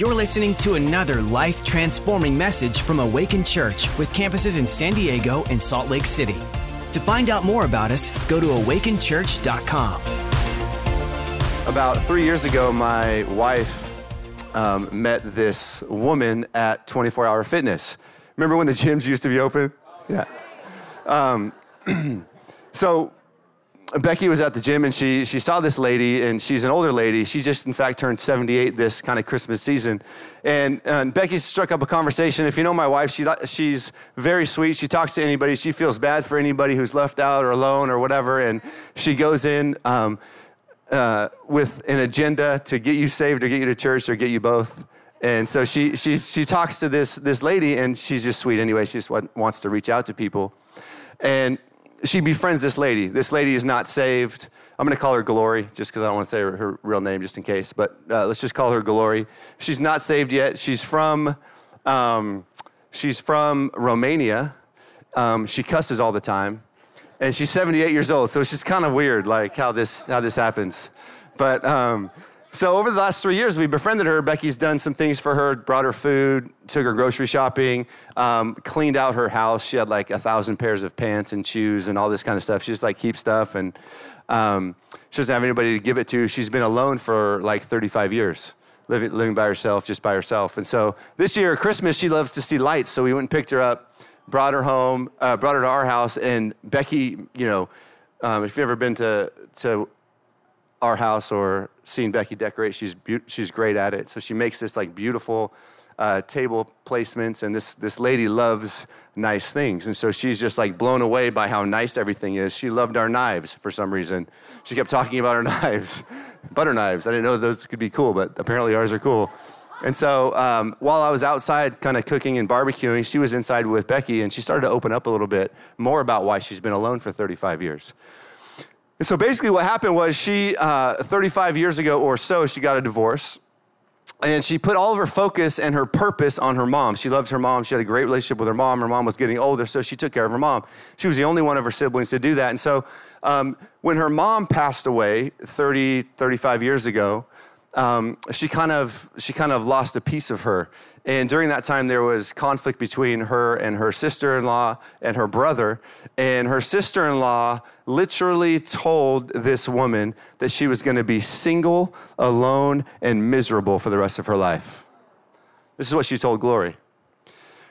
You're listening to another life transforming message from Awaken Church with campuses in San Diego and Salt Lake City. To find out more about us, go to awakenchurch.com. About three years ago, my wife um, met this woman at 24 Hour Fitness. Remember when the gyms used to be open? Yeah. Um, so Becky was at the gym and she, she saw this lady, and she's an older lady. She just, in fact, turned 78 this kind of Christmas season. And, and Becky struck up a conversation. If you know my wife, she, she's very sweet. She talks to anybody. She feels bad for anybody who's left out or alone or whatever. And she goes in um, uh, with an agenda to get you saved or get you to church or get you both. And so she, she, she talks to this, this lady, and she's just sweet anyway. She just wants to reach out to people. And she befriends this lady. This lady is not saved. I'm going to call her Glory just because I don't want to say her, her, real name just in case, but uh, let's just call her Glory. She's not saved yet. She's from, um, she's from Romania. Um, she cusses all the time. And she's 78 years old, so it's just kind of weird, like how this, how this happens. But um, so over the last three years, we befriended her. Becky's done some things for her, brought her food, took her grocery shopping, um, cleaned out her house. She had like a thousand pairs of pants and shoes and all this kind of stuff. She just like keeps stuff and um, she doesn't have anybody to give it to. She's been alone for like 35 years, living, living by herself, just by herself. And so this year, Christmas, she loves to see lights. So we went and picked her up, brought her home, uh, brought her to our house. And Becky, you know, um, if you've ever been to, to our house or seen Becky decorate. She's be- she's great at it. So she makes this like beautiful uh, table placements, and this this lady loves nice things, and so she's just like blown away by how nice everything is. She loved our knives for some reason. She kept talking about our knives, butter knives. I didn't know those could be cool, but apparently ours are cool. And so um, while I was outside kind of cooking and barbecuing, she was inside with Becky, and she started to open up a little bit more about why she's been alone for 35 years. And so basically, what happened was she, uh, 35 years ago or so, she got a divorce. And she put all of her focus and her purpose on her mom. She loved her mom. She had a great relationship with her mom. Her mom was getting older, so she took care of her mom. She was the only one of her siblings to do that. And so um, when her mom passed away 30, 35 years ago, um, she kind of she kind of lost a piece of her. And during that time, there was conflict between her and her sister-in-law and her brother. And her sister-in-law literally told this woman that she was going to be single, alone, and miserable for the rest of her life. This is what she told Glory.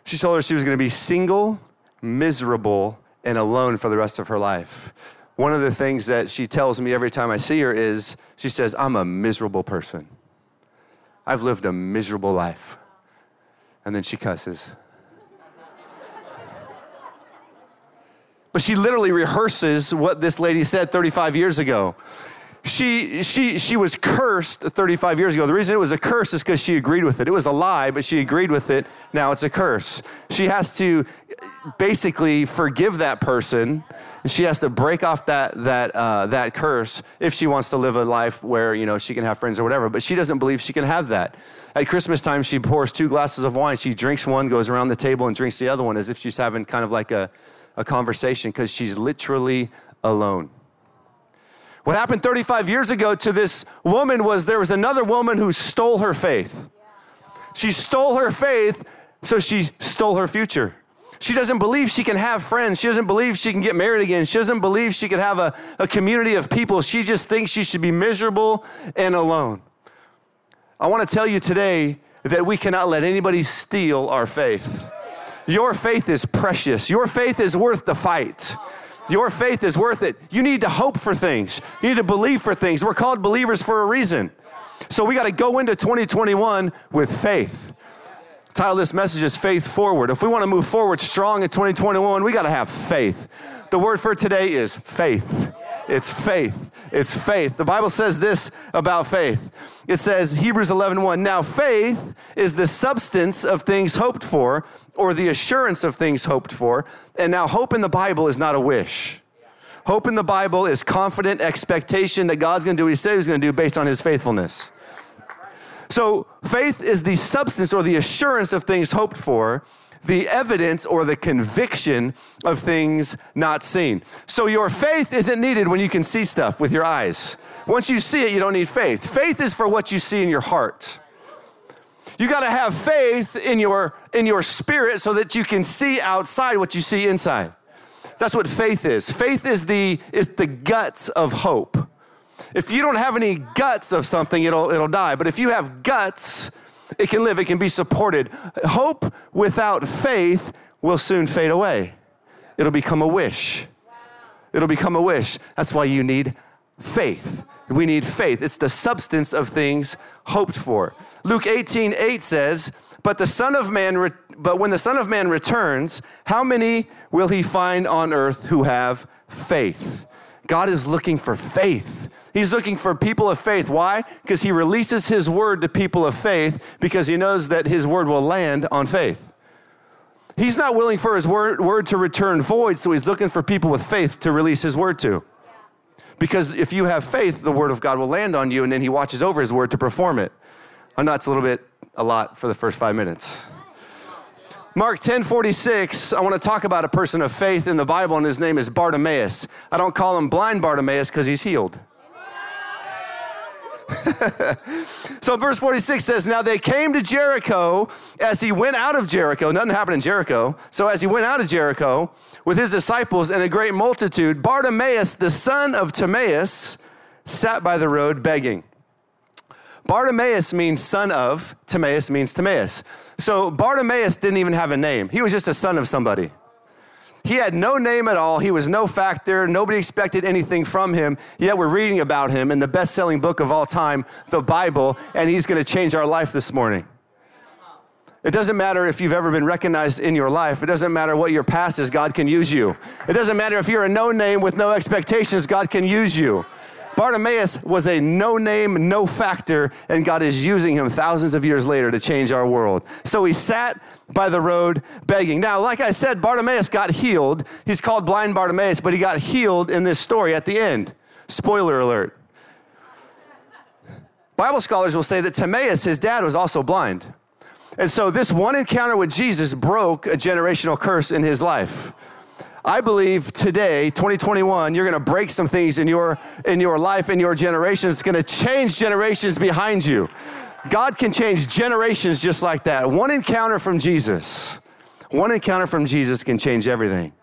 She told her she was going to be single, miserable, and alone for the rest of her life one of the things that she tells me every time I see her is she says, I'm a miserable person. I've lived a miserable life. And then she cusses. but she literally rehearses what this lady said 35 years ago. She, she, she was cursed 35 years ago. The reason it was a curse is because she agreed with it. It was a lie, but she agreed with it. Now it's a curse. She has to basically forgive that person she has to break off that, that, uh, that curse if she wants to live a life where, you know, she can have friends or whatever. But she doesn't believe she can have that. At Christmas time, she pours two glasses of wine. She drinks one, goes around the table and drinks the other one as if she's having kind of like a, a conversation because she's literally alone. What happened 35 years ago to this woman was there was another woman who stole her faith. She stole her faith, so she stole her future. She doesn't believe she can have friends. She doesn't believe she can get married again. She doesn't believe she can have a, a community of people. She just thinks she should be miserable and alone. I want to tell you today that we cannot let anybody steal our faith. Your faith is precious. Your faith is worth the fight. Your faith is worth it. You need to hope for things. You need to believe for things. We're called believers for a reason. So we got to go into 2021 with faith title of this message is Faith Forward. If we want to move forward strong in 2021, we got to have faith. The word for today is faith. It's faith. It's faith. The Bible says this about faith. It says, Hebrews 11 1, now faith is the substance of things hoped for, or the assurance of things hoped for. And now hope in the Bible is not a wish. Hope in the Bible is confident expectation that God's going to do what He said He's going to do based on His faithfulness. So faith is the substance or the assurance of things hoped for, the evidence or the conviction of things not seen. So your faith isn't needed when you can see stuff with your eyes. Once you see it, you don't need faith. Faith is for what you see in your heart. You got to have faith in your in your spirit so that you can see outside what you see inside. That's what faith is. Faith is the is the guts of hope. If you don't have any guts of something, it'll it'll die. But if you have guts, it can live, it can be supported. Hope without faith will soon fade away. It'll become a wish. It'll become a wish. That's why you need faith. We need faith. It's the substance of things hoped for. Luke 18, 8 says, But the Son of Man, re- but when the Son of Man returns, how many will he find on earth who have faith? God is looking for faith. He's looking for people of faith. Why? Because he releases his word to people of faith because he knows that his word will land on faith. He's not willing for his word, word to return void, so he's looking for people with faith to release his word to. Because if you have faith, the word of God will land on you, and then he watches over his word to perform it. I know it's a little bit a lot for the first five minutes. Mark 10 46, I want to talk about a person of faith in the Bible, and his name is Bartimaeus. I don't call him blind Bartimaeus because he's healed. so verse 46 says, Now they came to Jericho as he went out of Jericho. Nothing happened in Jericho. So as he went out of Jericho with his disciples and a great multitude, Bartimaeus, the son of Timaeus, sat by the road begging. Bartimaeus means son of, Timaeus means Timaeus. So Bartimaeus didn't even have a name. He was just a son of somebody. He had no name at all. He was no factor. Nobody expected anything from him. Yet we're reading about him in the best selling book of all time, the Bible, and he's going to change our life this morning. It doesn't matter if you've ever been recognized in your life. It doesn't matter what your past is, God can use you. It doesn't matter if you're a no name with no expectations, God can use you. Bartimaeus was a no name, no factor, and God is using him thousands of years later to change our world. So he sat by the road begging. Now, like I said, Bartimaeus got healed. He's called blind Bartimaeus, but he got healed in this story at the end. Spoiler alert. Bible scholars will say that Timaeus, his dad, was also blind. And so this one encounter with Jesus broke a generational curse in his life. I believe today, 2021, you're going to break some things in your in your life in your generation. It's going to change generations behind you. God can change generations just like that. One encounter from Jesus, one encounter from Jesus can change everything.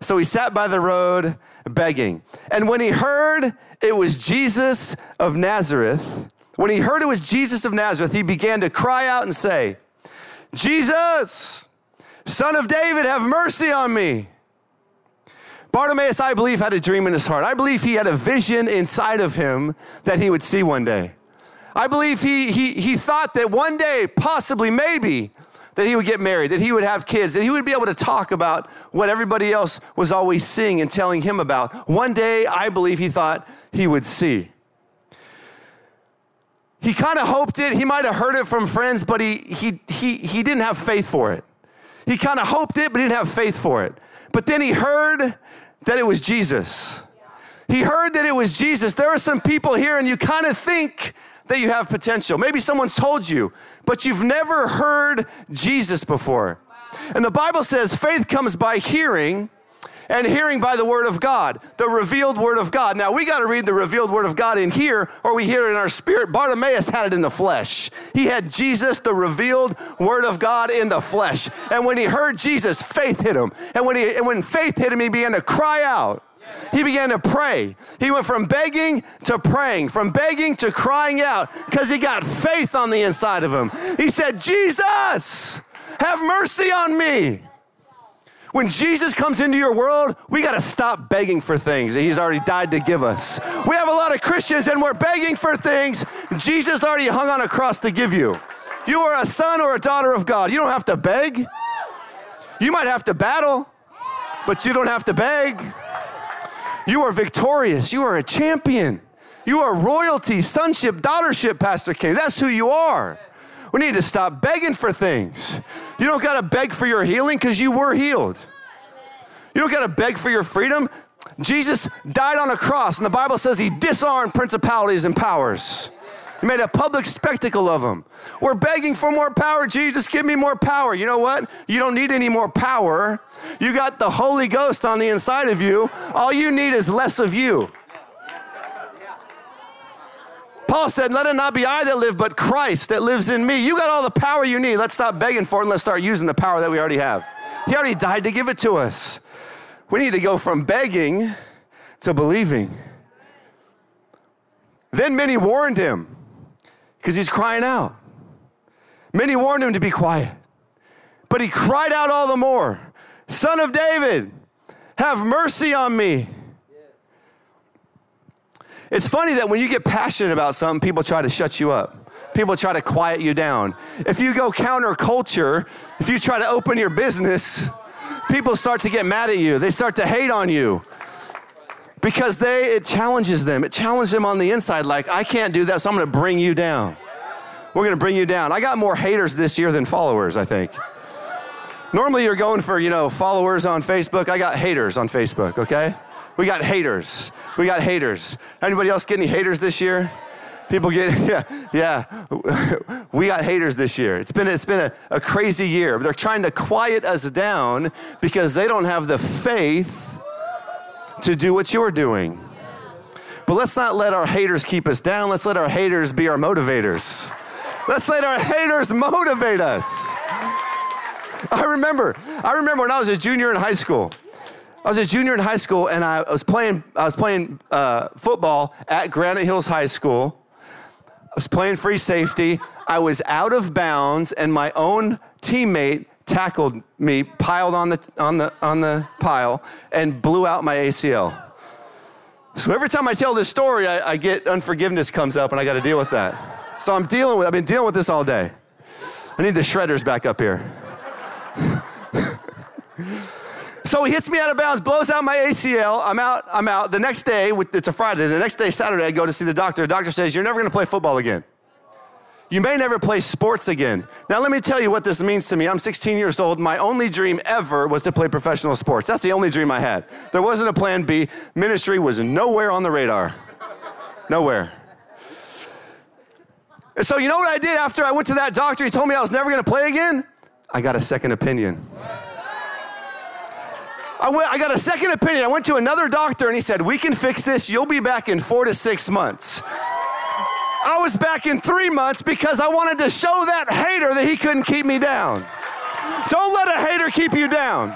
So he sat by the road begging. And when he heard it was Jesus of Nazareth, when he heard it was Jesus of Nazareth, he began to cry out and say, Jesus, son of David, have mercy on me. Bartimaeus, I believe, had a dream in his heart. I believe he had a vision inside of him that he would see one day. I believe he, he, he thought that one day, possibly, maybe, that he would get married, that he would have kids, that he would be able to talk about what everybody else was always seeing and telling him about. One day, I believe he thought he would see. He kind of hoped it. He might have heard it from friends, but he, he, he, he didn't have faith for it. He kind of hoped it, but he didn't have faith for it. But then he heard that it was Jesus. He heard that it was Jesus. There are some people here, and you kind of think that you have potential. Maybe someone's told you, but you've never heard Jesus before. And the Bible says faith comes by hearing, and hearing by the word of God, the revealed word of God. Now we got to read the revealed word of God in here, or we hear it in our spirit. Bartimaeus had it in the flesh. He had Jesus, the revealed word of God, in the flesh. And when he heard Jesus, faith hit him. And when he and when faith hit him, he began to cry out. He began to pray. He went from begging to praying, from begging to crying out, because he got faith on the inside of him. He said, Jesus, have mercy on me. When Jesus comes into your world, we got to stop begging for things that He's already died to give us. We have a lot of Christians and we're begging for things Jesus already hung on a cross to give you. You are a son or a daughter of God. You don't have to beg. You might have to battle, but you don't have to beg. You are victorious. You are a champion. You are royalty, sonship, daughtership, Pastor King. That's who you are. We need to stop begging for things. You don't got to beg for your healing because you were healed. You don't got to beg for your freedom. Jesus died on a cross, and the Bible says he disarmed principalities and powers. He made a public spectacle of them. We're begging for more power. Jesus, give me more power. You know what? You don't need any more power. You got the Holy Ghost on the inside of you. All you need is less of you. Paul said, Let it not be I that live, but Christ that lives in me. You got all the power you need. Let's stop begging for it and let's start using the power that we already have. He already died to give it to us. We need to go from begging to believing. Then many warned him because he's crying out. Many warned him to be quiet, but he cried out all the more Son of David, have mercy on me. It's funny that when you get passionate about something, people try to shut you up. People try to quiet you down. If you go counterculture, if you try to open your business, people start to get mad at you. They start to hate on you because they it challenges them. It challenges them on the inside like I can't do that, so I'm going to bring you down. We're going to bring you down. I got more haters this year than followers, I think. Normally you're going for, you know, followers on Facebook. I got haters on Facebook, okay? We got haters. We got haters. Anybody else get any haters this year? People get, yeah, yeah. We got haters this year. It's been, it's been a, a crazy year. They're trying to quiet us down because they don't have the faith to do what you're doing. But let's not let our haters keep us down. Let's let our haters be our motivators. Let's let our haters motivate us. I remember, I remember when I was a junior in high school. I was a junior in high school, and I was playing. I was playing uh, football at Granite Hills High School. I was playing free safety. I was out of bounds, and my own teammate tackled me, piled on the on the on the pile, and blew out my ACL. So every time I tell this story, I, I get unforgiveness comes up, and I got to deal with that. So I'm dealing with. I've been dealing with this all day. I need the shredders back up here. So he hits me out of bounds, blows out my ACL. I'm out. I'm out. The next day, it's a Friday. The next day, Saturday, I go to see the doctor. The doctor says, You're never going to play football again. You may never play sports again. Now, let me tell you what this means to me. I'm 16 years old. My only dream ever was to play professional sports. That's the only dream I had. There wasn't a plan B. Ministry was nowhere on the radar. Nowhere. And so, you know what I did after I went to that doctor? He told me I was never going to play again. I got a second opinion. I, went, I got a second opinion. I went to another doctor and he said, We can fix this. You'll be back in four to six months. I was back in three months because I wanted to show that hater that he couldn't keep me down. Don't let a hater keep you down.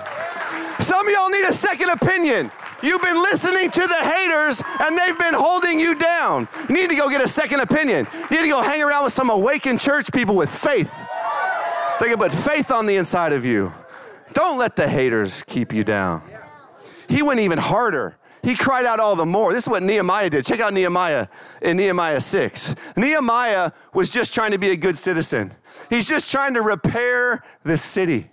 Some of y'all need a second opinion. You've been listening to the haters and they've been holding you down. You need to go get a second opinion. You need to go hang around with some Awaken Church people with faith. They can put faith on the inside of you. Don't let the haters keep you down. He went even harder. He cried out all the more. This is what Nehemiah did. Check out Nehemiah in Nehemiah 6. Nehemiah was just trying to be a good citizen. He's just trying to repair the city,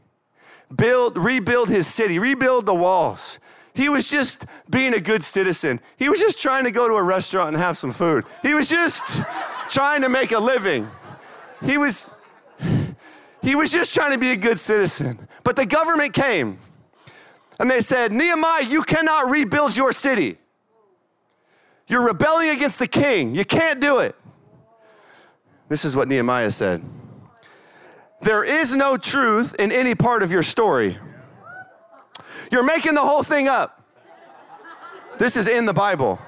build, rebuild his city, rebuild the walls. He was just being a good citizen. He was just trying to go to a restaurant and have some food. He was just trying to make a living. He was he was just trying to be a good citizen. But the government came and they said, Nehemiah, you cannot rebuild your city. You're rebelling against the king. You can't do it. This is what Nehemiah said There is no truth in any part of your story. You're making the whole thing up. This is in the Bible.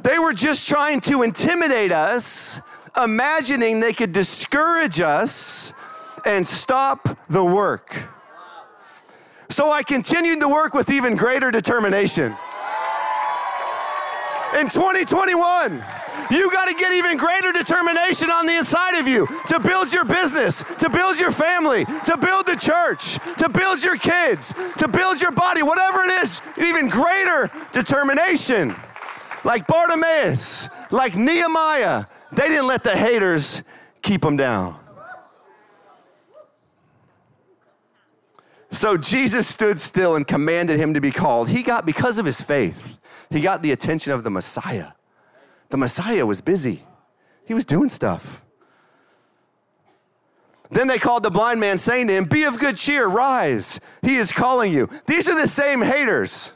They were just trying to intimidate us imagining they could discourage us and stop the work. So I continued to work with even greater determination. In 2021, you got to get even greater determination on the inside of you to build your business, to build your family, to build the church, to build your kids, to build your body, whatever it is, even greater determination. Like Bartimaeus, like Nehemiah, they didn't let the haters keep them down. So Jesus stood still and commanded him to be called. He got, because of his faith, he got the attention of the Messiah. The Messiah was busy, he was doing stuff. Then they called the blind man, saying to him, Be of good cheer, rise. He is calling you. These are the same haters.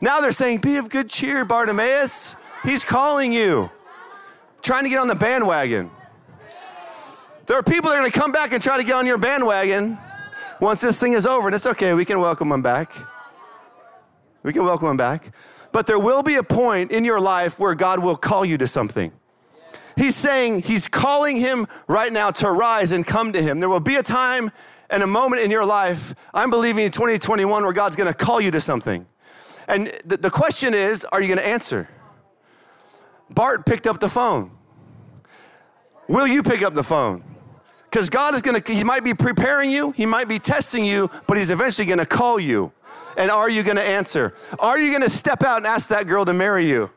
Now they're saying, Be of good cheer, Bartimaeus. He's calling you trying to get on the bandwagon. There are people that are going to come back and try to get on your bandwagon once this thing is over, and it's okay. We can welcome them back. We can welcome them back. But there will be a point in your life where God will call you to something. He's saying he's calling him right now to rise and come to him. There will be a time and a moment in your life, I'm believing in 2021, where God's gonna call you to something. And the, the question is, are you gonna answer? Bart picked up the phone. Will you pick up the phone? Because God is gonna, He might be preparing you, He might be testing you, but He's eventually gonna call you. And are you gonna answer? Are you gonna step out and ask that girl to marry you?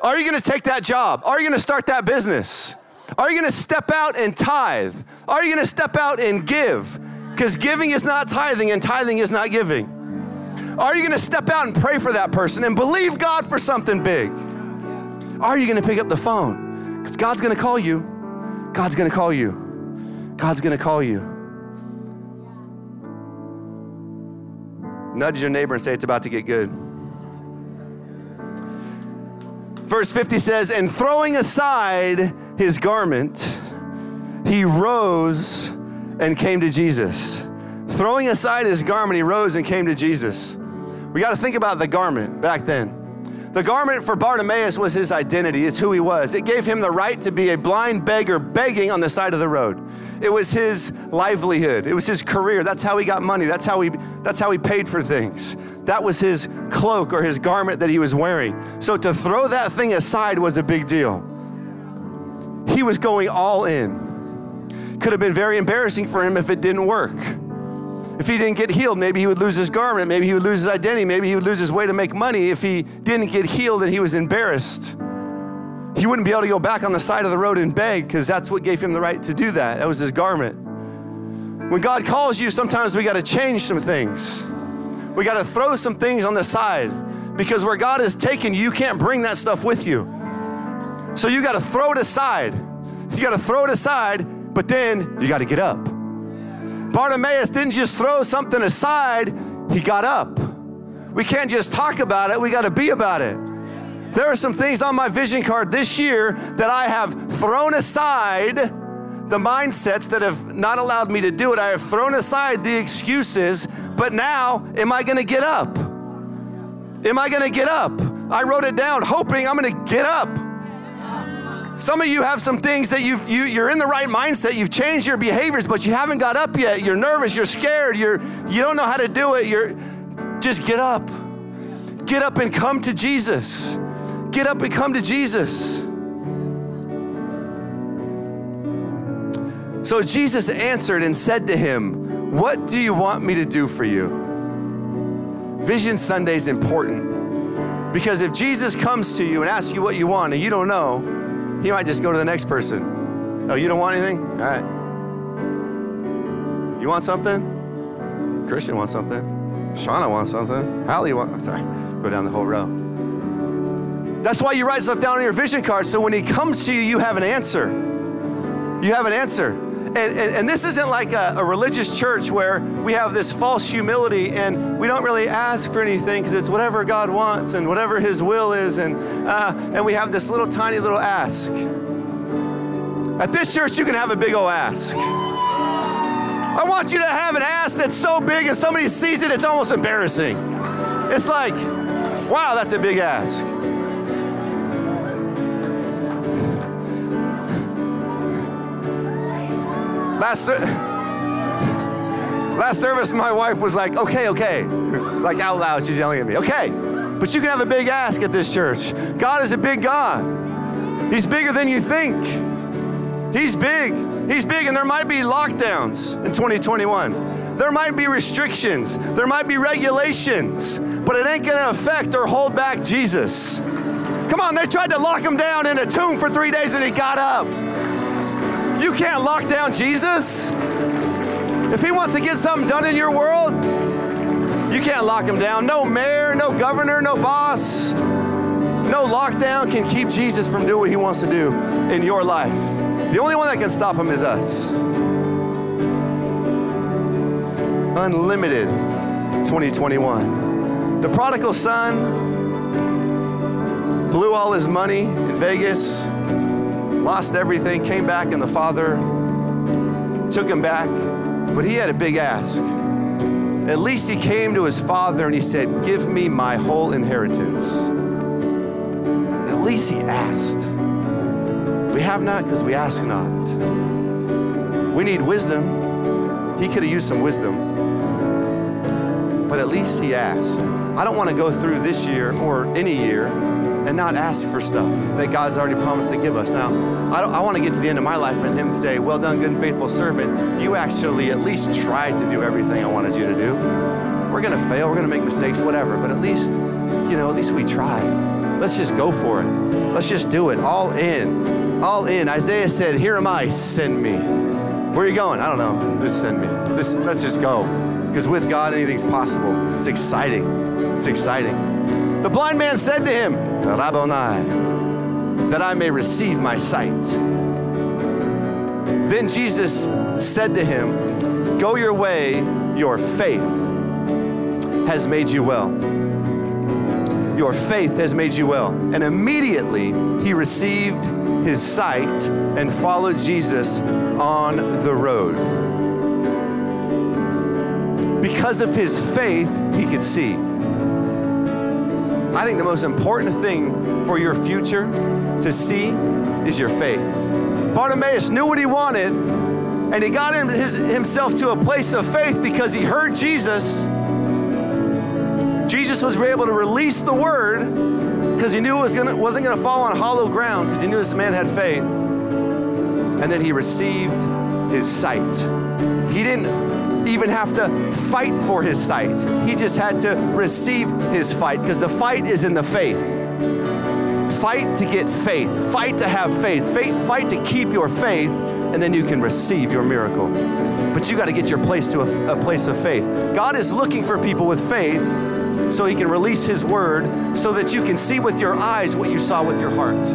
Are you gonna take that job? Are you gonna start that business? Are you gonna step out and tithe? Are you gonna step out and give? Because giving is not tithing and tithing is not giving. Are you gonna step out and pray for that person and believe God for something big? Are you gonna pick up the phone? Because God's gonna call you. God's gonna call you. God's gonna call you. Nudge your neighbor and say, It's about to get good. Verse 50 says, And throwing aside his garment, he rose and came to Jesus. Throwing aside his garment, he rose and came to Jesus. We got to think about the garment back then. The garment for Bartimaeus was his identity, it's who he was. It gave him the right to be a blind beggar begging on the side of the road. It was his livelihood, it was his career. That's how he got money, that's how he, that's how he paid for things. That was his cloak or his garment that he was wearing. So to throw that thing aside was a big deal. He was going all in. Could have been very embarrassing for him if it didn't work. If he didn't get healed, maybe he would lose his garment, maybe he would lose his identity, maybe he would lose his way to make money. If he didn't get healed and he was embarrassed, he wouldn't be able to go back on the side of the road and beg because that's what gave him the right to do that. That was his garment. When God calls you, sometimes we got to change some things. We got to throw some things on the side because where God has taken you, you can't bring that stuff with you. So you got to throw it aside. You got to throw it aside, but then you got to get up. Bartimaeus didn't just throw something aside, he got up. We can't just talk about it, we got to be about it. There are some things on my vision card this year that I have thrown aside the mindsets that have not allowed me to do it. I have thrown aside the excuses, but now am I going to get up? Am I going to get up? I wrote it down hoping I'm going to get up. Some of you have some things that you've, you, you're in the right mindset. You've changed your behaviors, but you haven't got up yet. You're nervous. You're scared. You're, you don't know how to do it. You're, just get up. Get up and come to Jesus. Get up and come to Jesus. So Jesus answered and said to him, What do you want me to do for you? Vision Sunday is important because if Jesus comes to you and asks you what you want and you don't know, he might just go to the next person. Oh, you don't want anything? All right. You want something? Christian wants something. Shauna wants something. Hallie wants, sorry, go down the whole row. That's why you write stuff down on your vision card so when he comes to you, you have an answer. You have an answer. And, and, and, this isn't like a, a, religious church where we have this false humility and we don't really ask for anything because it's whatever God wants and whatever His will is, and, uh, and we have this little tiny little ask. At this church, you can have a big old ask. I want you to have an ask that's so big and somebody sees it, it's almost embarrassing. It's like, wow, that's a big ask. Last, last service, my wife was like, okay, okay. Like out loud, she's yelling at me, okay. But you can have a big ask at this church. God is a big God. He's bigger than you think. He's big. He's big, and there might be lockdowns in 2021. There might be restrictions. There might be regulations, but it ain't gonna affect or hold back Jesus. Come on, they tried to lock him down in a tomb for three days and he got up. You can't lock down Jesus. If he wants to get something done in your world, you can't lock him down. No mayor, no governor, no boss, no lockdown can keep Jesus from doing what he wants to do in your life. The only one that can stop him is us. Unlimited 2021. The prodigal son blew all his money in Vegas lost everything, came back, and the father took him back. But he had a big ask. At least he came to his father and he said, Give me my whole inheritance. At least he asked. We have not because we ask not. We need wisdom. He could have used some wisdom but at least he asked. I don't want to go through this year or any year and not ask for stuff that God's already promised to give us. Now, I, I want to get to the end of my life and Him say, Well done, good and faithful servant. You actually at least tried to do everything I wanted you to do. We're going to fail, we're going to make mistakes, whatever, but at least, you know, at least we tried. Let's just go for it. Let's just do it. All in. All in. Isaiah said, Here am I, send me. Where are you going? I don't know. Just send me. Let's just go. Because with God, anything's possible. It's exciting. It's exciting. The blind man said to him, Rabboni, that I may receive my sight. Then Jesus said to him, Go your way, your faith has made you well. Your faith has made you well. And immediately he received his sight and followed Jesus on the road because of his faith, he could see. I think the most important thing for your future to see is your faith. Bartimaeus knew what he wanted, and he got him, his, himself to a place of faith because he heard Jesus. Jesus was able to release the word because he knew it was gonna, wasn't going to fall on hollow ground because he knew this man had faith. And then he received his sight. He didn't even have to fight for his sight. He just had to receive his fight because the fight is in the faith. Fight to get faith, fight to have faith, fight to keep your faith, and then you can receive your miracle. But you got to get your place to a, a place of faith. God is looking for people with faith so he can release his word so that you can see with your eyes what you saw with your heart.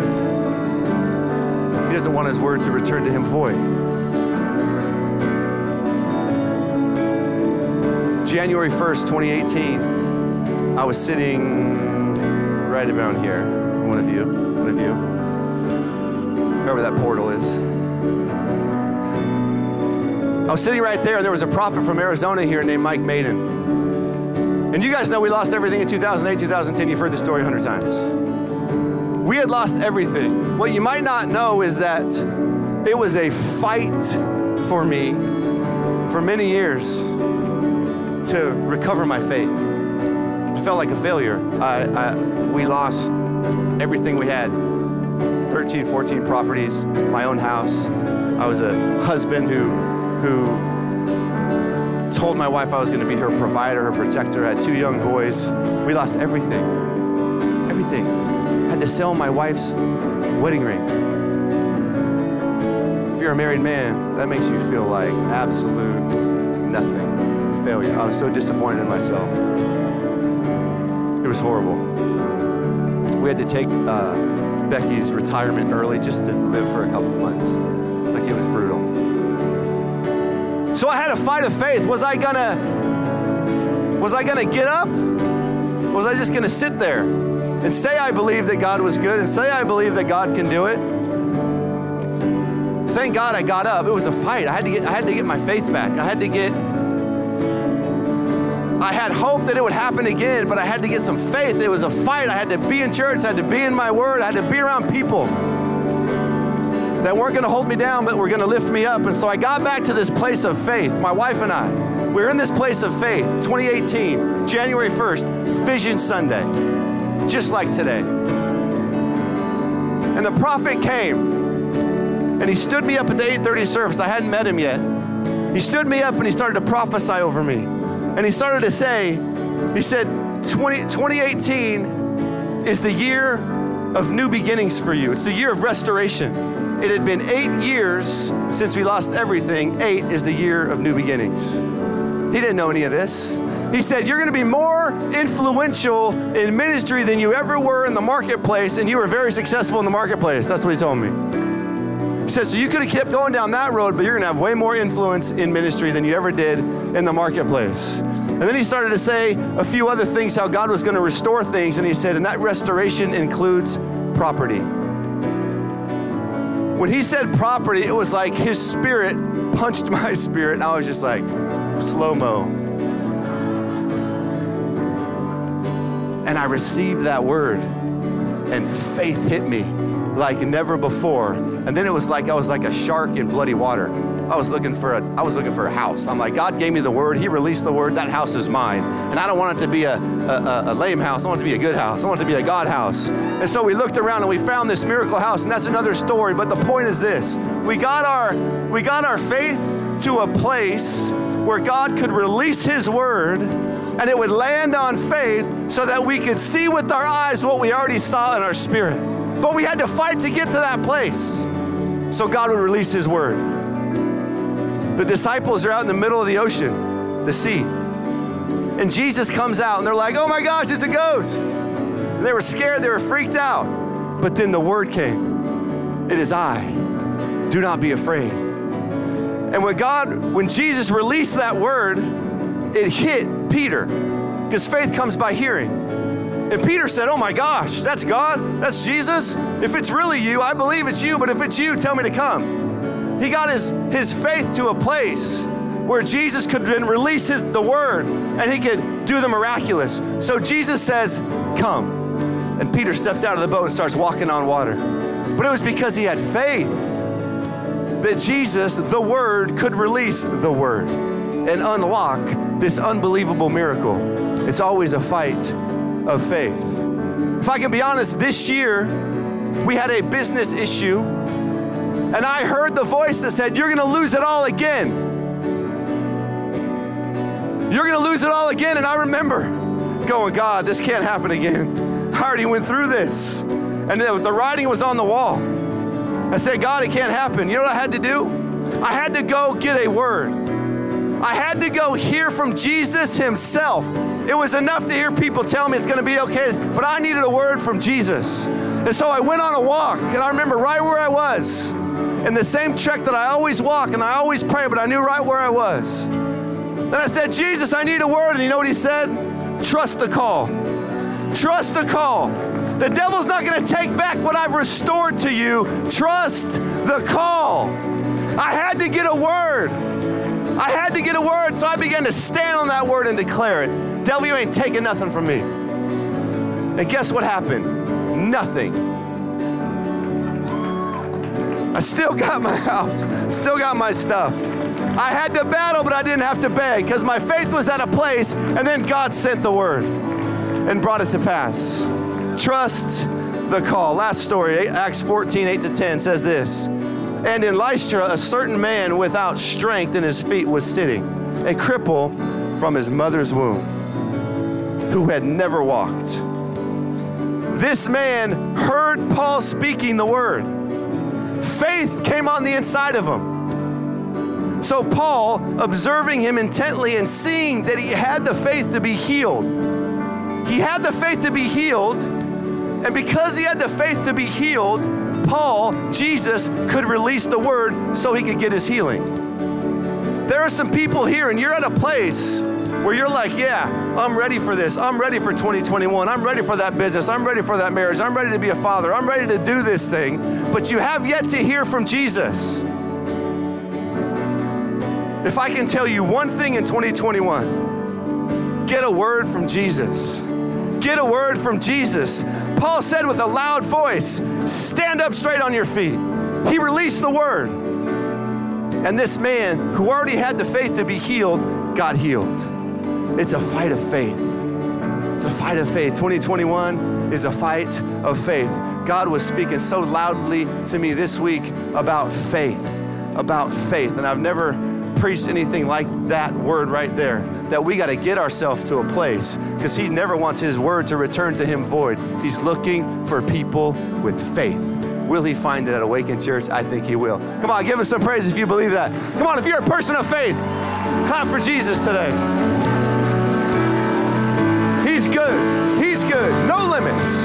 He doesn't want his word to return to him void. January 1st, 2018, I was sitting right around here. One of you, one of you, wherever that portal is. I was sitting right there, and there was a prophet from Arizona here named Mike Maiden. And you guys know we lost everything in 2008, 2010. You've heard the story a hundred times. We had lost everything. What you might not know is that it was a fight for me for many years to recover my faith. I felt like a failure. I, I, we lost everything we had 13, 14 properties, my own house. I was a husband who, who told my wife I was going to be her provider, her protector. I had two young boys. We lost everything. Everything. I had to sell my wife's wedding ring. If you're a married man, that makes you feel like absolute nothing failure. I was so disappointed in myself. It was horrible. We had to take uh, Becky's retirement early just to live for a couple months. Like it was brutal. So I had a fight of faith. Was I gonna was I gonna get up? Was I just gonna sit there and say I believe that God was good and say I believe that God can do it? Thank God I got up. It was a fight. I had to get I had to get my faith back. I had to get I had hope that it would happen again, but I had to get some faith. It was a fight. I had to be in church, I had to be in my word, I had to be around people that weren't going to hold me down, but were going to lift me up. And so I got back to this place of faith, my wife and I. We are in this place of faith, 2018, January 1st, Vision Sunday, just like today. And the prophet came and he stood me up at the 8:30 service. I hadn't met him yet. He stood me up and he started to prophesy over me. And he started to say, he said, 20, 2018 is the year of new beginnings for you. It's the year of restoration. It had been eight years since we lost everything. Eight is the year of new beginnings. He didn't know any of this. He said, You're going to be more influential in ministry than you ever were in the marketplace, and you were very successful in the marketplace. That's what he told me. He said, So you could have kept going down that road, but you're going to have way more influence in ministry than you ever did in the marketplace. And then he started to say a few other things how God was going to restore things. And he said, and that restoration includes property. When he said property, it was like his spirit punched my spirit. And I was just like, slow mo. And I received that word, and faith hit me like never before. And then it was like I was like a shark in bloody water. I was looking for a I was looking for a house. I'm like, God gave me the word, He released the word, that house is mine. And I don't want it to be a, a, a lame house, I want it to be a good house. I want it to be a God house. And so we looked around and we found this miracle house, and that's another story. But the point is this we got our we got our faith to a place where God could release His word and it would land on faith so that we could see with our eyes what we already saw in our spirit. But we had to fight to get to that place so God would release His word. The disciples are out in the middle of the ocean, the sea. And Jesus comes out and they're like, oh my gosh, it's a ghost. And they were scared, they were freaked out. But then the word came It is I. Do not be afraid. And when God, when Jesus released that word, it hit Peter because faith comes by hearing. And Peter said, Oh my gosh, that's God, that's Jesus. If it's really you, I believe it's you, but if it's you, tell me to come. He got his, his faith to a place where Jesus could then release his, the word and he could do the miraculous. So Jesus says, Come. And Peter steps out of the boat and starts walking on water. But it was because he had faith that Jesus, the Word, could release the Word and unlock this unbelievable miracle. It's always a fight of faith. If I can be honest, this year we had a business issue and I heard the voice that said, You're going to lose it all again. You're going to lose it all again. And I remember going, God, this can't happen again. I already went through this. And the, the writing was on the wall. I said, God, it can't happen. You know what I had to do? I had to go get a word. I had to go hear from Jesus himself. It was enough to hear people tell me it's going to be okay, but I needed a word from Jesus. And so I went on a walk, and I remember right where I was in the same track that I always walk and I always pray, but I knew right where I was. Then I said, Jesus, I need a word. And you know what he said? Trust the call. Trust the call. The devil's not going to take back what I've restored to you. Trust the call. I had to get a word. I had to get a word, so I began to stand on that word and declare it. Devil, you ain't taking nothing from me. And guess what happened? Nothing. I still got my house, still got my stuff. I had to battle, but I didn't have to beg because my faith was at a place, and then God sent the word and brought it to pass. Trust the call. Last story, Acts 14, 8 to 10 says this. And in Lystra, a certain man without strength in his feet was sitting, a cripple from his mother's womb, who had never walked. This man heard Paul speaking the word faith came on the inside of him. So, Paul, observing him intently and seeing that he had the faith to be healed, he had the faith to be healed, and because he had the faith to be healed, Paul, Jesus, could release the word so he could get his healing. There are some people here, and you're at a place where you're like, yeah, I'm ready for this. I'm ready for 2021. I'm ready for that business. I'm ready for that marriage. I'm ready to be a father. I'm ready to do this thing. But you have yet to hear from Jesus. If I can tell you one thing in 2021, get a word from Jesus. Get a word from Jesus. Paul said with a loud voice, Stand up straight on your feet. He released the word. And this man, who already had the faith to be healed, got healed. It's a fight of faith. It's a fight of faith. 2021 is a fight of faith. God was speaking so loudly to me this week about faith, about faith. And I've never preached anything like that word right there. That we got to get ourselves to a place because He never wants His word to return to Him void. He's looking for people with faith. Will He find it at Awaken Church? I think He will. Come on, give Him some praise if you believe that. Come on, if you're a person of faith, clap for Jesus today. He's good. He's good. No limits.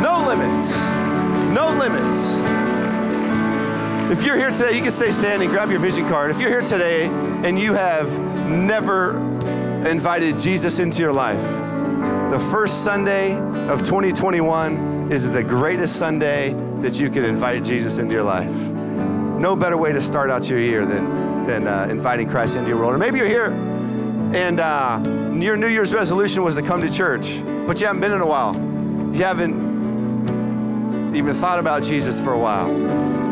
No limits. No limits. If you're here today, you can stay standing, grab your vision card. If you're here today and you have never invited Jesus into your life, the first Sunday of 2021 is the greatest Sunday that you can invite Jesus into your life. No better way to start out your year than, than uh, inviting Christ into your world. Or maybe you're here and uh, your New Year's resolution was to come to church. but you haven't been in a while. You haven't even thought about Jesus for a while.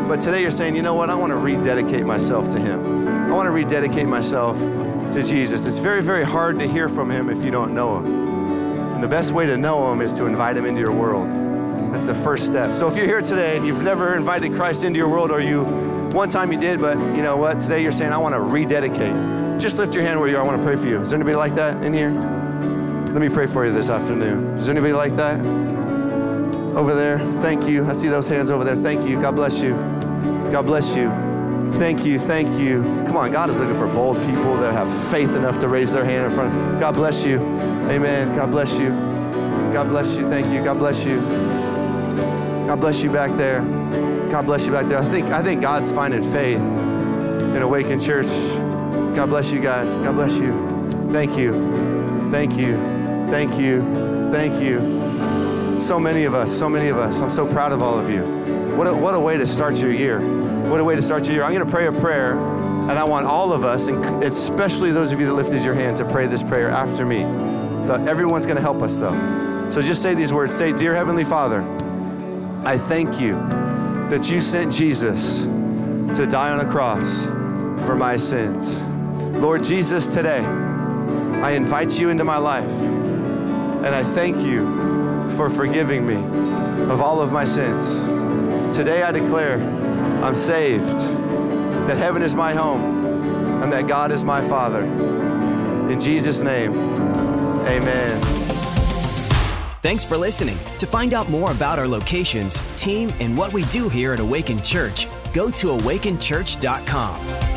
But today you're saying, you know what? I want to rededicate myself to Him. I want to rededicate myself to Jesus. It's very, very hard to hear from Him if you don't know Him. And the best way to know Him is to invite Him into your world. That's the first step. So if you're here today and you've never invited Christ into your world, or you one time you did, but you know what? Today you're saying, I want to rededicate. Just lift your hand where you are. I want to pray for you. Is there anybody like that in here? Let me pray for you this afternoon. Is there anybody like that? Over there. Thank you. I see those hands over there. Thank you. God bless you. God bless you. Thank you. Thank you. Come on, God is looking for bold people that have faith enough to raise their hand in front. God bless you. Amen. God bless you. God bless you. Thank you. God bless you. God bless you back there. God bless you back there. I think I think God's finding faith in Awaken Church. God bless you guys. God bless you. Thank you. Thank you. Thank you. Thank you. So many of us, so many of us. I'm so proud of all of you. What a, what a way to start your year. What a way to start your year. I'm going to pray a prayer, and I want all of us, and especially those of you that lifted your hand, to pray this prayer after me. But everyone's going to help us, though. So just say these words Say, Dear Heavenly Father, I thank you that you sent Jesus to die on a cross for my sins. Lord Jesus, today, I invite you into my life, and I thank you for forgiving me of all of my sins. Today, I declare I'm saved, that heaven is my home, and that God is my Father. In Jesus' name, amen. Thanks for listening. To find out more about our locations, team, and what we do here at Awaken Church, go to awakenchurch.com.